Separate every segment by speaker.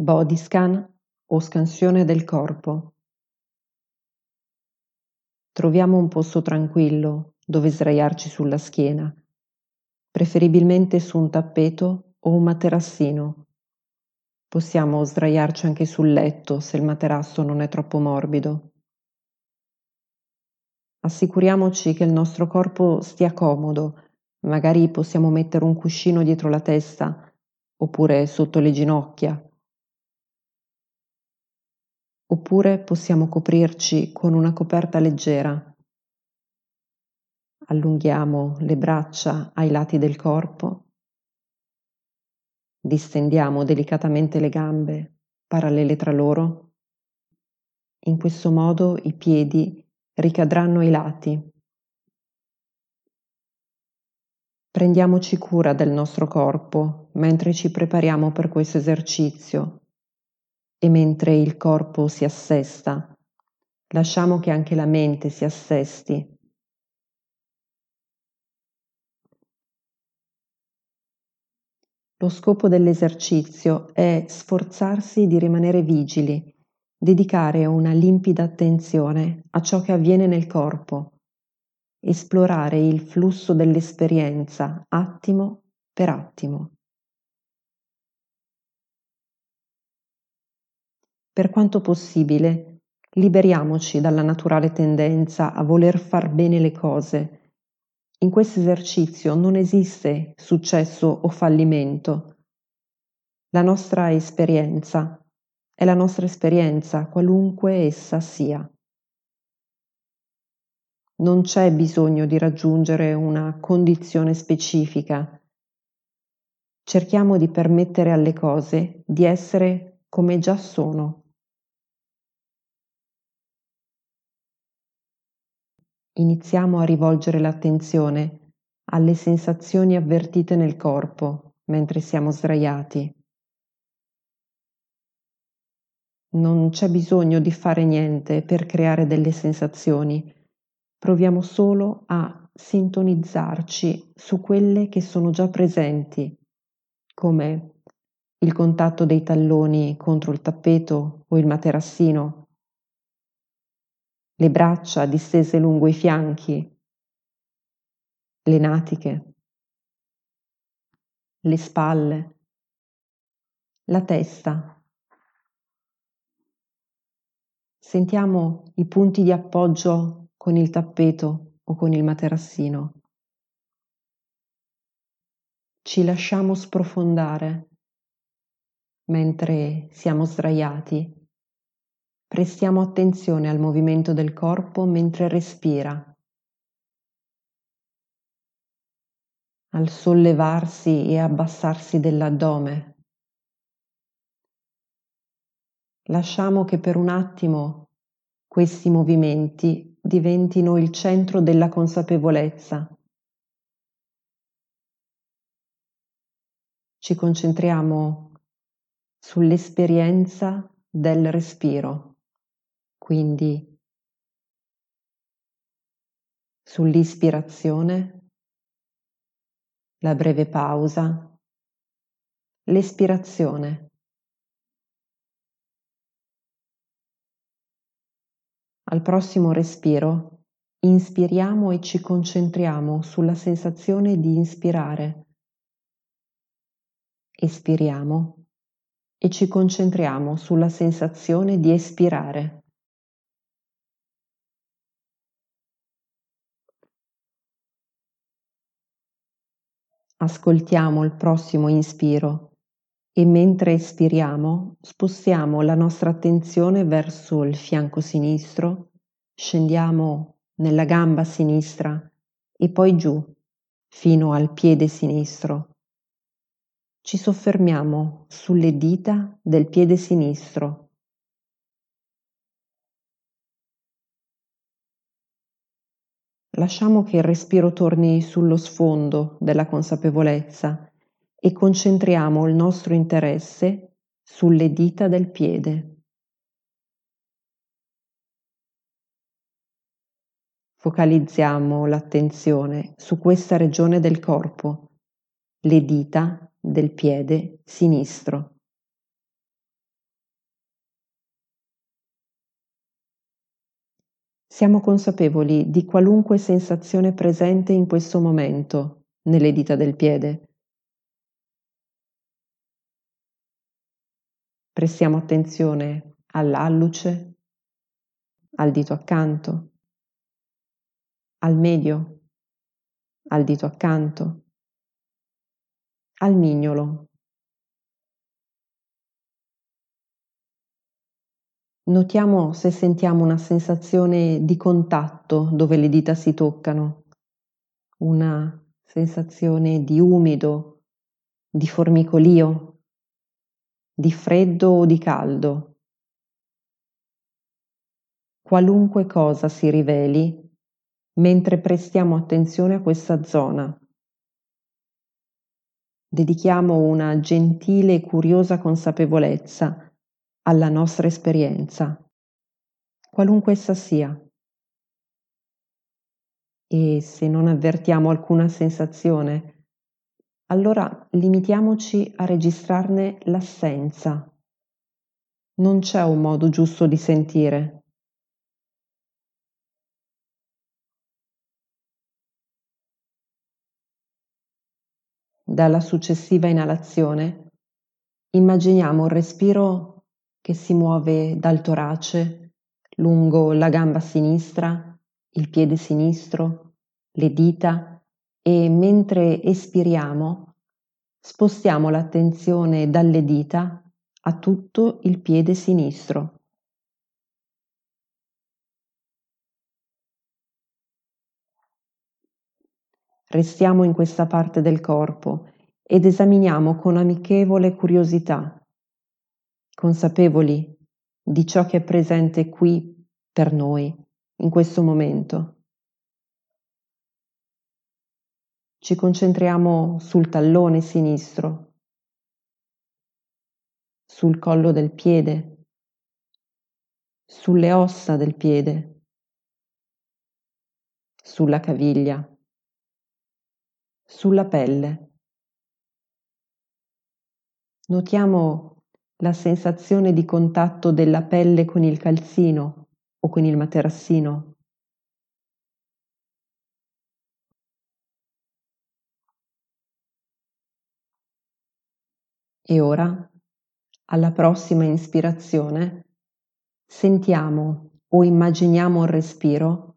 Speaker 1: Body scan o scansione del corpo. Troviamo un posto tranquillo dove sdraiarci sulla schiena, preferibilmente su un tappeto o un materassino. Possiamo sdraiarci anche sul letto se il materasso non è troppo morbido. Assicuriamoci che il nostro corpo stia comodo, magari possiamo mettere un cuscino dietro la testa oppure sotto le ginocchia oppure possiamo coprirci con una coperta leggera. Allunghiamo le braccia ai lati del corpo, distendiamo delicatamente le gambe parallele tra loro. In questo modo i piedi ricadranno ai lati. Prendiamoci cura del nostro corpo mentre ci prepariamo per questo esercizio e mentre il corpo si assesta, lasciamo che anche la mente si assesti. Lo scopo dell'esercizio è sforzarsi di rimanere vigili, dedicare una limpida attenzione a ciò che avviene nel corpo, esplorare il flusso dell'esperienza attimo per attimo. Per quanto possibile, liberiamoci dalla naturale tendenza a voler far bene le cose. In questo esercizio non esiste successo o fallimento. La nostra esperienza è la nostra esperienza, qualunque essa sia. Non c'è bisogno di raggiungere una condizione specifica. Cerchiamo di permettere alle cose di essere come già sono. Iniziamo a rivolgere l'attenzione alle sensazioni avvertite nel corpo mentre siamo sdraiati. Non c'è bisogno di fare niente per creare delle sensazioni, proviamo solo a sintonizzarci su quelle che sono già presenti, come il contatto dei talloni contro il tappeto o il materassino, le braccia distese lungo i fianchi, le natiche, le spalle, la testa. Sentiamo i punti di appoggio con il tappeto o con il materassino. Ci lasciamo sprofondare mentre siamo sdraiati Prestiamo attenzione al movimento del corpo mentre respira, al sollevarsi e abbassarsi dell'addome. Lasciamo che per un attimo questi movimenti diventino il centro della consapevolezza. Ci concentriamo sull'esperienza del respiro quindi sull'ispirazione, la breve pausa, l'espirazione. Al prossimo respiro inspiriamo e ci concentriamo sulla sensazione di inspirare. Espiriamo e ci concentriamo sulla sensazione di espirare. Ascoltiamo il prossimo inspiro e mentre espiriamo spostiamo la nostra attenzione verso il fianco sinistro, scendiamo nella gamba sinistra e poi giù fino al piede sinistro. Ci soffermiamo sulle dita del piede sinistro Lasciamo che il respiro torni sullo sfondo della consapevolezza e concentriamo il nostro interesse sulle dita del piede. Focalizziamo l'attenzione su questa regione del corpo, le dita del piede sinistro. Siamo consapevoli di qualunque sensazione presente in questo momento nelle dita del piede. Prestiamo attenzione all'alluce, al dito accanto, al medio, al dito accanto, al mignolo. Notiamo se sentiamo una sensazione di contatto dove le dita si toccano, una sensazione di umido, di formicolio, di freddo o di caldo. Qualunque cosa si riveli mentre prestiamo attenzione a questa zona. Dedichiamo una gentile e curiosa consapevolezza alla nostra esperienza, qualunque essa sia. E se non avvertiamo alcuna sensazione, allora limitiamoci a registrarne l'assenza. Non c'è un modo giusto di sentire. Dalla successiva inalazione immaginiamo un respiro che si muove dal torace lungo la gamba sinistra, il piede sinistro, le dita e mentre espiriamo spostiamo l'attenzione dalle dita a tutto il piede sinistro. Restiamo in questa parte del corpo ed esaminiamo con amichevole curiosità, consapevoli di ciò che è presente qui per noi in questo momento. Ci concentriamo sul tallone sinistro, sul collo del piede, sulle ossa del piede, sulla caviglia sulla pelle. Notiamo la sensazione di contatto della pelle con il calzino o con il materassino. E ora, alla prossima ispirazione, sentiamo o immaginiamo il respiro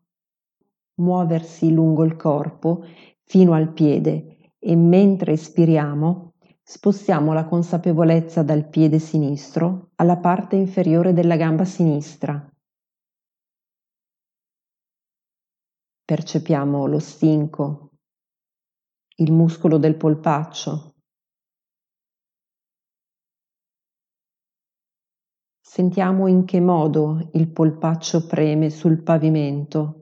Speaker 1: muoversi lungo il corpo fino al piede e mentre espiriamo spostiamo la consapevolezza dal piede sinistro alla parte inferiore della gamba sinistra. Percepiamo lo stinco, il muscolo del polpaccio. Sentiamo in che modo il polpaccio preme sul pavimento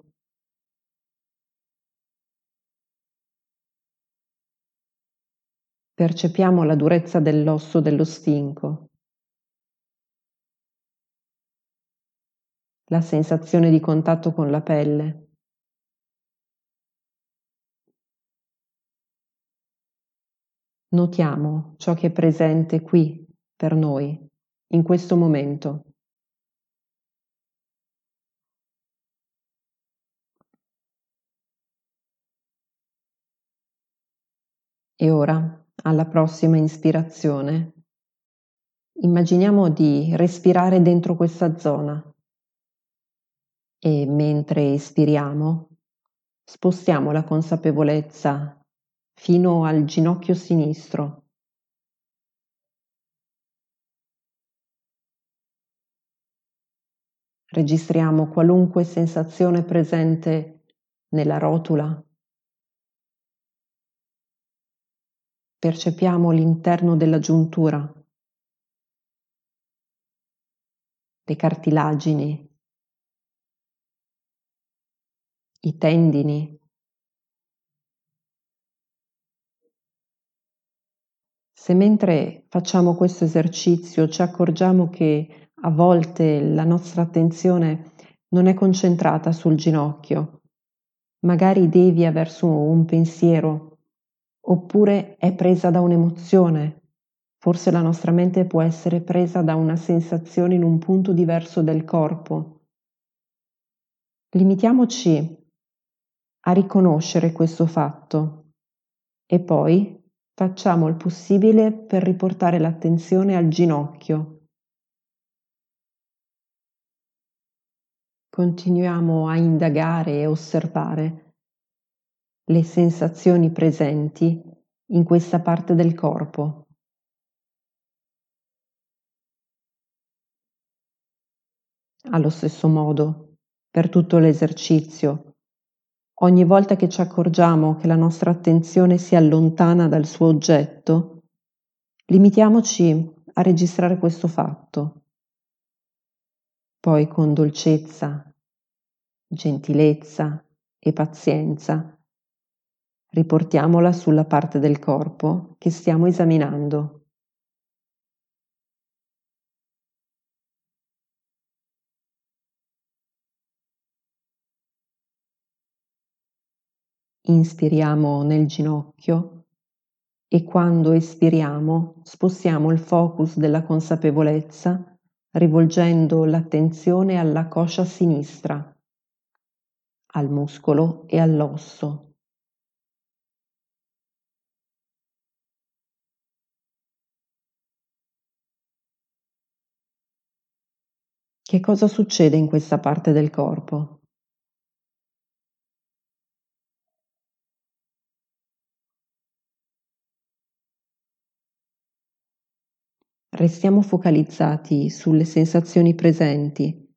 Speaker 1: Percepiamo la durezza dell'osso dello stinco, la sensazione di contatto con la pelle. Notiamo ciò che è presente qui per noi, in questo momento. E ora alla prossima ispirazione, immaginiamo di respirare dentro questa zona. E mentre espiriamo spostiamo la consapevolezza fino al ginocchio sinistro. Registriamo qualunque sensazione presente nella rotula percepiamo l'interno della giuntura, le cartilagini, i tendini, Se mentre facciamo questo esercizio ci accorgiamo che a volte la nostra attenzione non è concentrata sul ginocchio, magari devia verso un pensiero oppure è presa da un'emozione. Forse la nostra mente può essere presa da una sensazione in un punto diverso del corpo. Limitiamoci a riconoscere questo fatto e poi facciamo il possibile per riportare l'attenzione al ginocchio. Continuiamo a indagare e osservare le sensazioni presenti in questa parte del corpo. Allo stesso modo, per tutto l'esercizio, ogni volta che ci accorgiamo che la nostra attenzione si allontana dal suo oggetto, limitiamoci a registrare questo fatto. Poi con dolcezza, gentilezza e pazienza riportiamola sulla parte del corpo che stiamo esaminando. Inspiriamo nel ginocchio e quando espiriamo spostiamo il focus della consapevolezza rivolgendo l'attenzione alla coscia sinistra, al muscolo e all'osso. Che cosa succede in questa parte del corpo? Restiamo focalizzati sulle sensazioni presenti,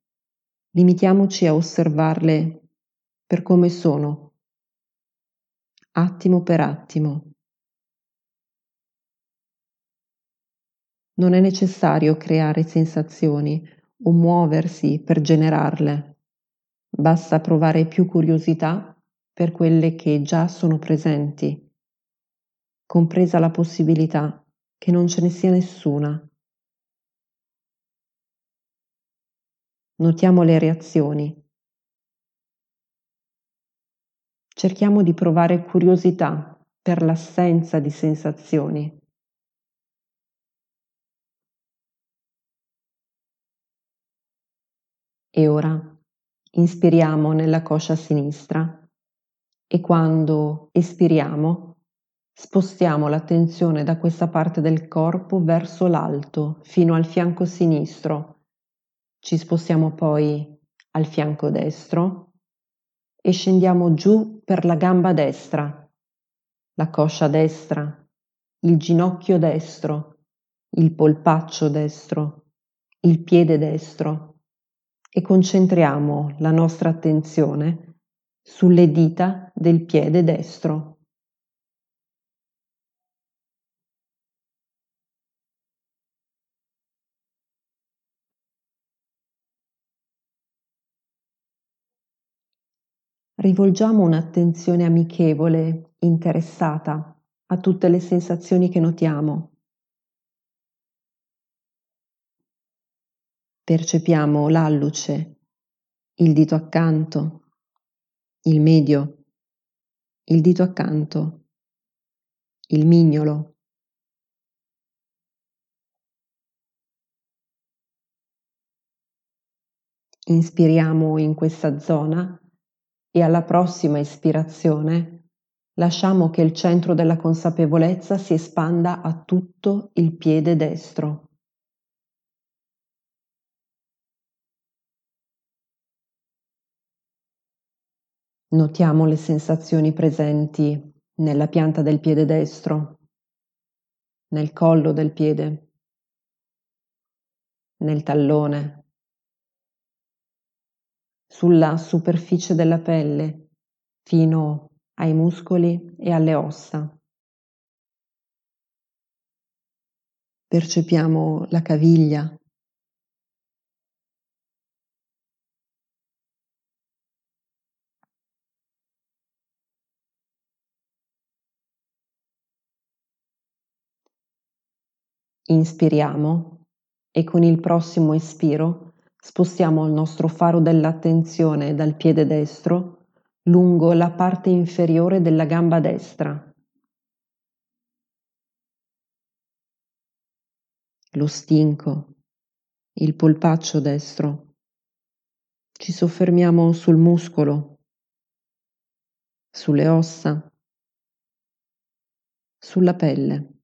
Speaker 1: limitiamoci a osservarle per come sono, attimo per attimo. Non è necessario creare sensazioni o muoversi per generarle, basta provare più curiosità per quelle che già sono presenti, compresa la possibilità che non ce ne sia nessuna Notiamo le reazioni. Cerchiamo di provare curiosità per l'assenza di sensazioni. E ora inspiriamo nella coscia sinistra. E quando espiriamo spostiamo l'attenzione da questa parte del corpo verso l'alto fino al fianco sinistro. Ci spostiamo poi al fianco destro e scendiamo giù per la gamba destra, la coscia destra, il ginocchio destro, il polpaccio destro, il piede destro e concentriamo la nostra attenzione sulle dita del piede destro. rivolgiamo un'attenzione amichevole, interessata a tutte le sensazioni che notiamo. Percepiamo l'alluce, il dito accanto, il medio, il dito accanto, il mignolo. Inspiriamo in questa zona e alla prossima ispirazione lasciamo che il centro della consapevolezza si espanda a tutto il piede destro. Notiamo le sensazioni presenti nella pianta del piede destro, nel collo del piede, nel tallone, sulla superficie della pelle fino ai muscoli e alle ossa. Percepiamo la caviglia. Inspiriamo e con il prossimo espiro Spostiamo il nostro faro dell'attenzione dal piede destro lungo la parte inferiore della gamba destra. Lo stinco, il polpaccio destro, Ci soffermiamo sul muscolo, sulle ossa, sulla pelle.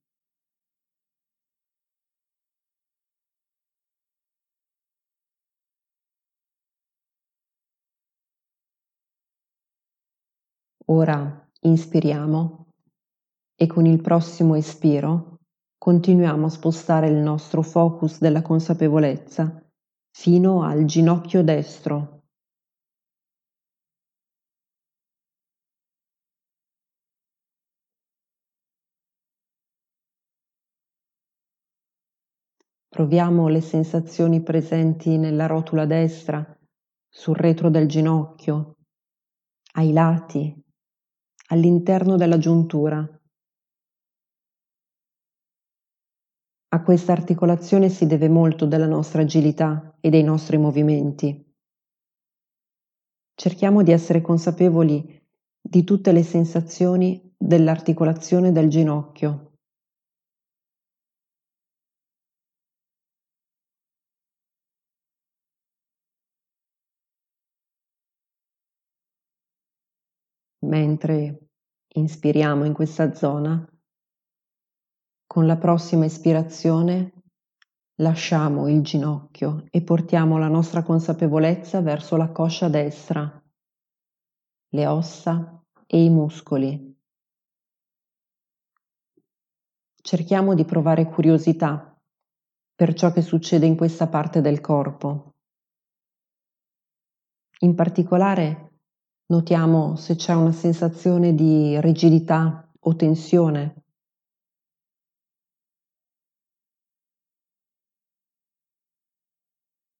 Speaker 1: Ora inspiriamo e con il prossimo espiro continuiamo a spostare il nostro focus della consapevolezza fino al ginocchio destro. Proviamo le sensazioni presenti nella rotula destra, sul retro del ginocchio, ai lati, all'interno della giuntura. A questa articolazione si deve molto della nostra agilità e dei nostri movimenti. Cerchiamo di essere consapevoli di tutte le sensazioni dell'articolazione del ginocchio. Mentre inspiriamo in questa zona, con la prossima espirazione lasciamo il ginocchio e portiamo la nostra consapevolezza verso la coscia destra, le ossa e i muscoli. Cerchiamo di provare curiosità per ciò che succede in questa parte del corpo. In particolare notiamo se c'è una sensazione di rigidità o tensione.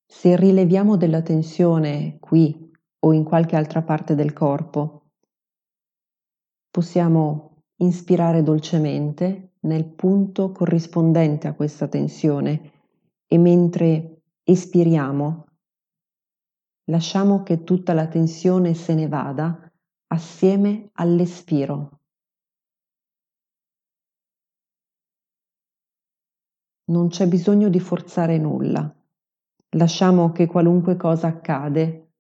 Speaker 1: Se rileviamo della tensione qui o in qualche altra parte del corpo, possiamo inspirare dolcemente nel punto corrispondente a questa tensione e mentre espiriamo lasciamo che tutta la tensione se ne vada assieme all'espiro. Non c'è bisogno di forzare nulla. Lasciamo che qualunque cosa accade,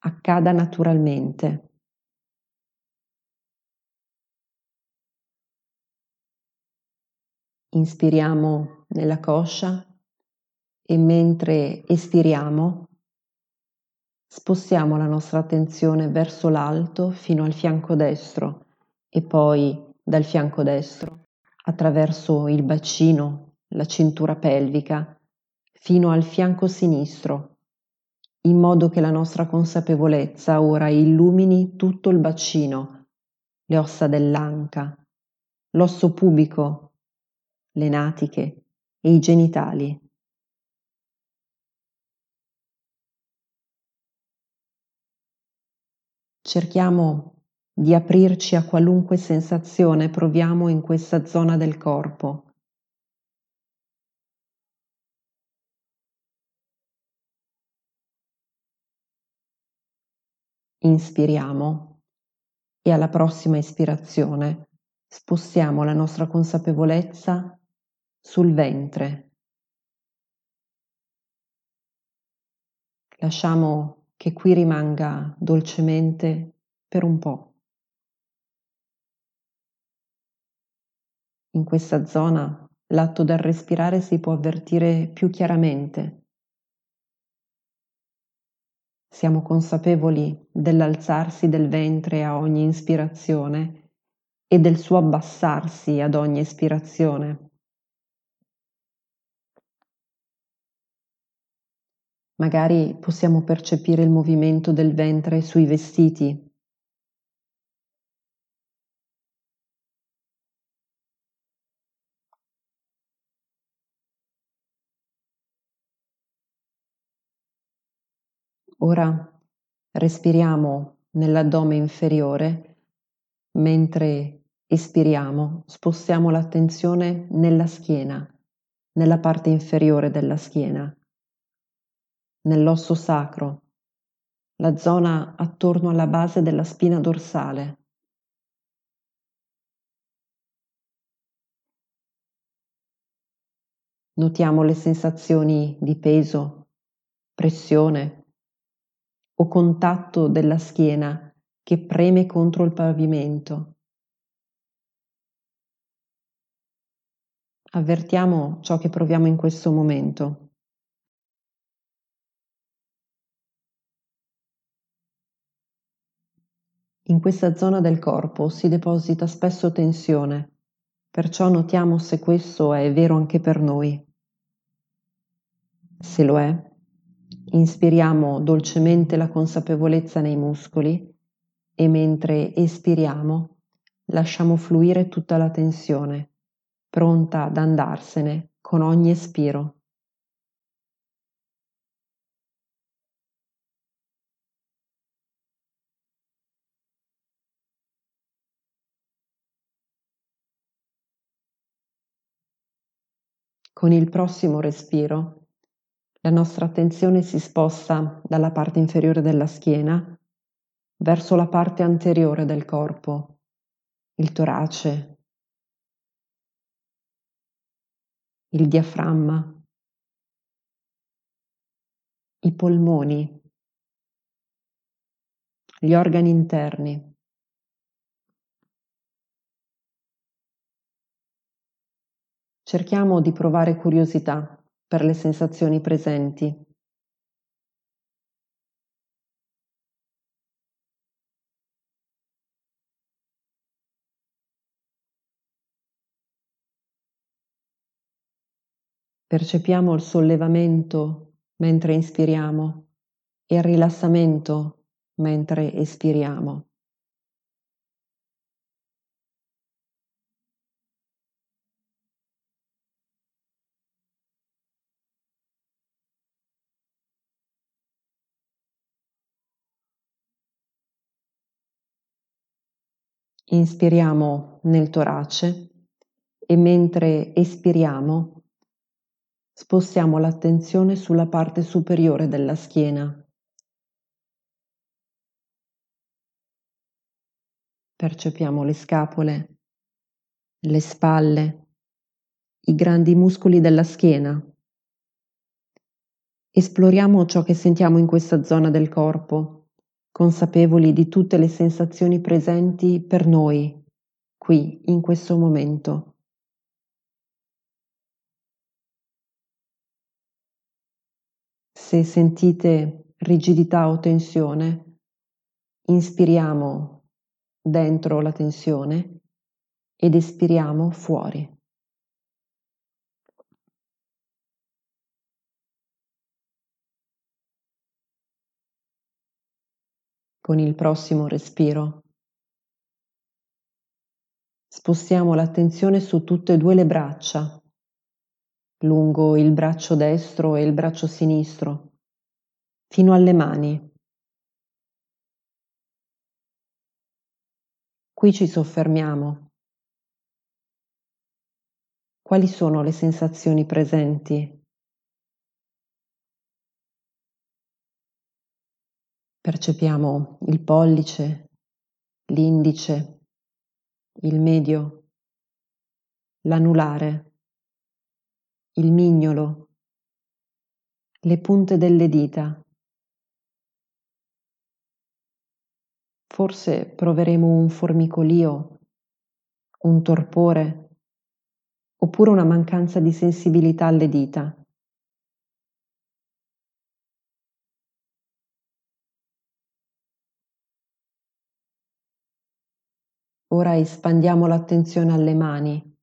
Speaker 1: accada naturalmente. Inspiriamo nella coscia e mentre espiriamo spostiamo la nostra attenzione verso l'alto fino al fianco destro e poi dal fianco destro attraverso il bacino, la cintura pelvica fino al fianco sinistro, in modo che la nostra consapevolezza ora illumini tutto il bacino, le ossa dell'anca, l'osso pubico, le natiche e i genitali. Cerchiamo di aprirci a qualunque sensazione proviamo in questa zona del corpo Inspiriamo e alla prossima ispirazione spostiamo la nostra consapevolezza sul ventre. Lasciamo che qui rimanga dolcemente per un po'. In questa zona l'atto del respirare si può avvertire più chiaramente siamo consapevoli dell'alzarsi del ventre a ogni ispirazione e del suo abbassarsi ad ogni espirazione. Magari possiamo percepire il movimento del ventre sui vestiti. Ora respiriamo nell'addome inferiore, mentre espiriamo spostiamo l'attenzione nella schiena, nella parte inferiore della schiena, nell'osso sacro, la zona attorno alla base della spina dorsale. Notiamo le sensazioni di peso, pressione, o contatto della schiena che preme contro il pavimento. Avvertiamo ciò che proviamo in questo momento. In questa zona del corpo si deposita spesso tensione, perciò notiamo se questo è vero anche per noi. Se lo è, inspiriamo dolcemente la consapevolezza nei muscoli e mentre espiriamo lasciamo fluire tutta la tensione, pronta ad andarsene con ogni espiro. Con il prossimo respiro la nostra attenzione si sposta dalla parte inferiore della schiena verso la parte anteriore del corpo, il torace, il diaframma, i polmoni, gli organi interni. Cerchiamo di provare curiosità per le sensazioni presenti. Percepiamo il sollevamento mentre inspiriamo e il rilassamento mentre espiriamo. Inspiriamo nel torace e mentre espiriamo spostiamo l'attenzione sulla parte superiore della schiena. Percepiamo le scapole, le spalle, i grandi muscoli della schiena. Esploriamo ciò che sentiamo in questa zona del corpo consapevoli di tutte le sensazioni presenti per noi, qui, in questo momento. Se sentite rigidità o tensione, inspiriamo dentro la tensione ed espiriamo fuori. Con il prossimo respiro. Spostiamo l'attenzione su tutte e due le braccia, lungo il braccio destro e il braccio sinistro, fino alle mani. Qui ci soffermiamo. Quali sono le sensazioni presenti Percepiamo il pollice, l'indice, il medio, l'anulare, il mignolo, le punte delle dita. Forse proveremo un formicolio, un torpore, oppure una mancanza di sensibilità alle dita. Ora espandiamo l'attenzione alle mani,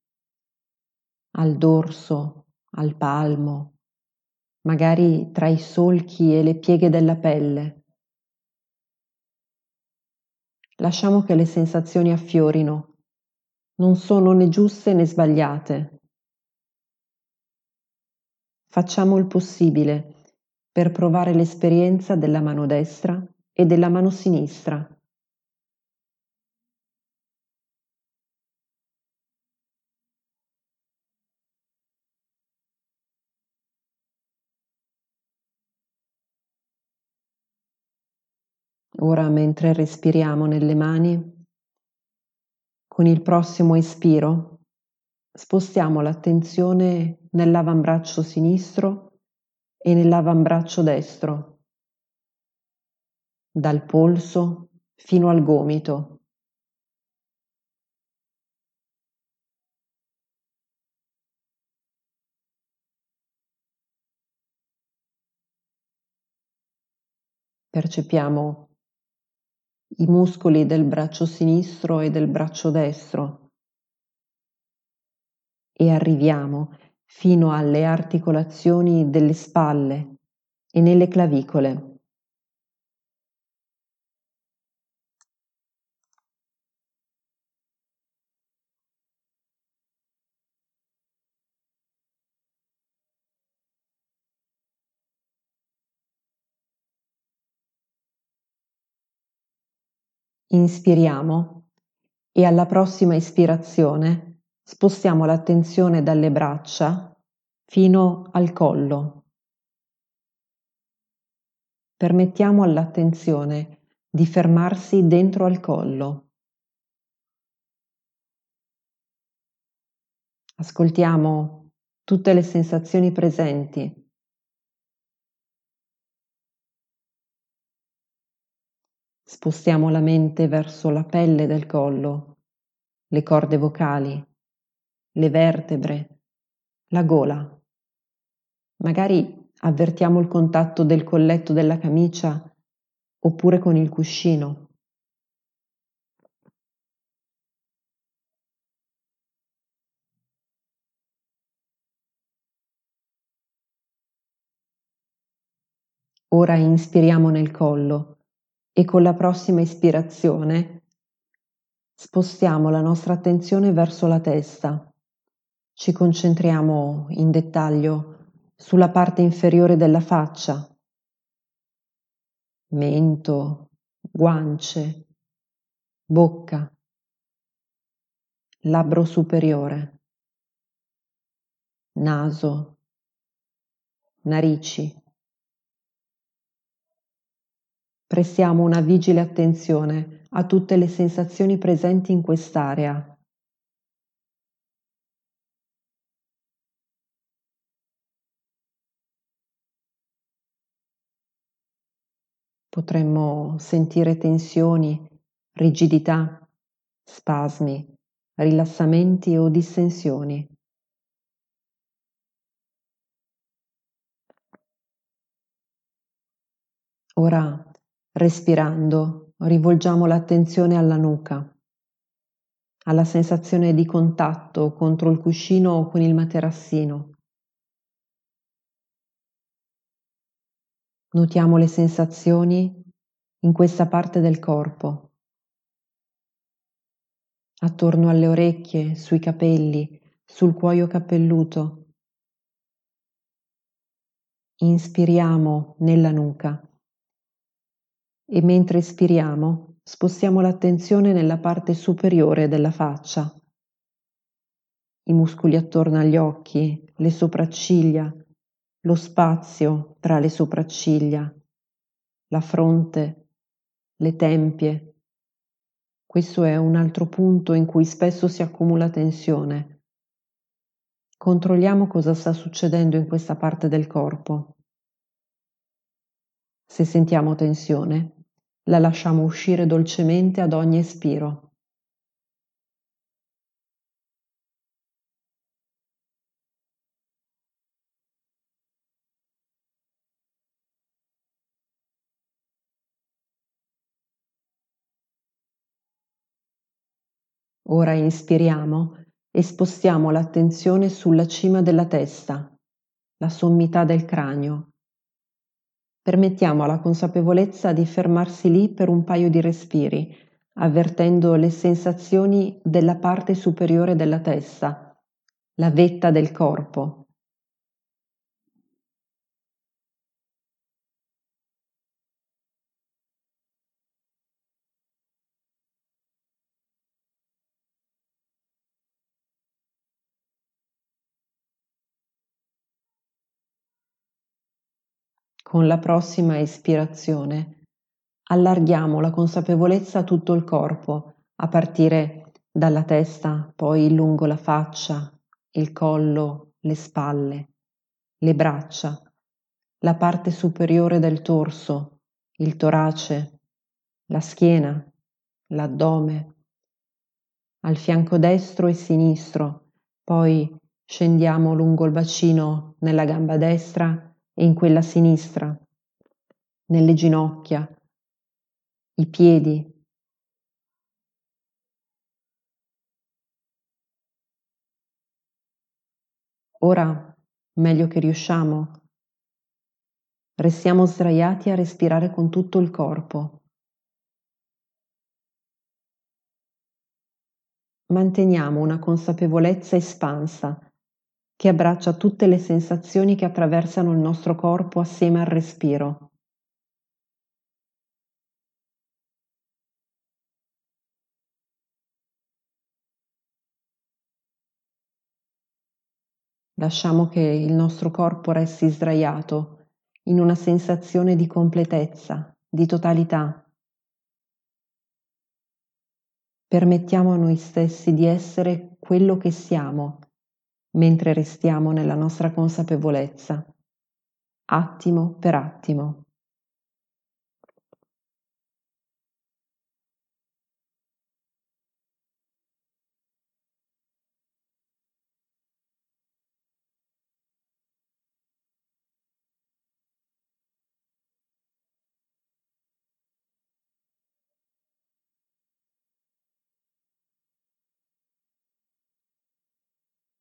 Speaker 1: al dorso, al palmo, magari tra i solchi e le pieghe della pelle. Lasciamo che le sensazioni affiorino, non sono né giuste né sbagliate. Facciamo il possibile per provare l'esperienza della mano destra e della mano sinistra. Ora mentre respiriamo nelle mani, con il prossimo espiro spostiamo l'attenzione nell'avambraccio sinistro e nell'avambraccio destro. dal polso fino al gomito. Percepiamo i muscoli del braccio sinistro e del braccio destro e arriviamo fino alle articolazioni delle spalle e nelle clavicole. Inspiriamo e alla prossima ispirazione spostiamo l'attenzione dalle braccia fino al collo. Permettiamo all'attenzione di fermarsi dentro al collo. Ascoltiamo tutte le sensazioni presenti Spostiamo la mente verso la pelle del collo, le corde vocali, le vertebre, la gola. Magari avvertiamo il contatto del colletto della camicia oppure con il cuscino. Ora inspiriamo nel collo e con la prossima ispirazione spostiamo la nostra attenzione verso la testa. Ci concentriamo in dettaglio sulla parte inferiore della faccia, mento, guance, bocca, labbro superiore, naso, narici. Prestiamo una vigile attenzione a tutte le sensazioni presenti in quest'area. Potremmo sentire tensioni, rigidità, spasmi, rilassamenti o distensioni. Ora Respirando, rivolgiamo l'attenzione alla nuca, alla sensazione di contatto contro il cuscino o con il materassino. Notiamo le sensazioni in questa parte del corpo, attorno alle orecchie, sui capelli, sul cuoio capelluto. Inspiriamo nella nuca e mentre espiriamo spostiamo l'attenzione nella parte superiore della faccia, i muscoli attorno agli occhi, le sopracciglia, lo spazio tra le sopracciglia, la fronte, le tempie. Questo è un altro punto in cui spesso si accumula tensione. Controlliamo cosa sta succedendo in questa parte del corpo. Se sentiamo tensione, la lasciamo uscire dolcemente ad ogni espiro. Ora inspiriamo e spostiamo l'attenzione sulla cima della testa, la sommità del cranio. Permettiamo alla consapevolezza di fermarsi lì per un paio di respiri, avvertendo le sensazioni della parte superiore della testa, la vetta del corpo. Con la prossima espirazione allarghiamo la consapevolezza a tutto il corpo, a partire dalla testa, poi lungo la faccia, il collo, le spalle, le braccia, la parte superiore del torso, il torace, la schiena, l'addome, al fianco destro e sinistro, poi scendiamo lungo il bacino nella gamba destra e in quella sinistra, nelle ginocchia, i piedi. Ora, meglio che riusciamo, restiamo sdraiati a respirare con tutto il corpo. Manteniamo una consapevolezza espansa che abbraccia tutte le sensazioni che attraversano il nostro corpo assieme al respiro. Lasciamo che il nostro corpo resti sdraiato in una sensazione di completezza, di totalità. Permettiamo a noi stessi di essere quello che siamo mentre restiamo nella nostra consapevolezza, attimo per attimo.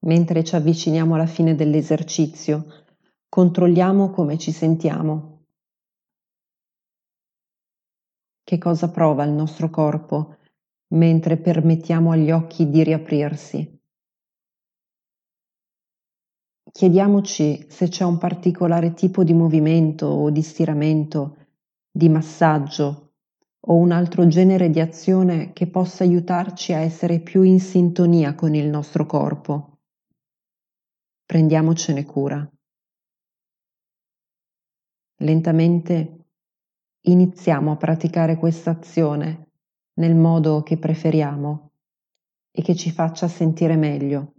Speaker 1: Mentre ci avviciniamo alla fine dell'esercizio, controlliamo come ci sentiamo. Che cosa prova il nostro corpo mentre permettiamo agli occhi di riaprirsi. Chiediamoci se c'è un particolare tipo di movimento o di stiramento, di massaggio o un altro genere di azione che possa aiutarci a essere più in sintonia con il nostro corpo. Prendiamocene cura. Lentamente iniziamo a praticare questa azione nel modo che preferiamo e che ci faccia sentire meglio.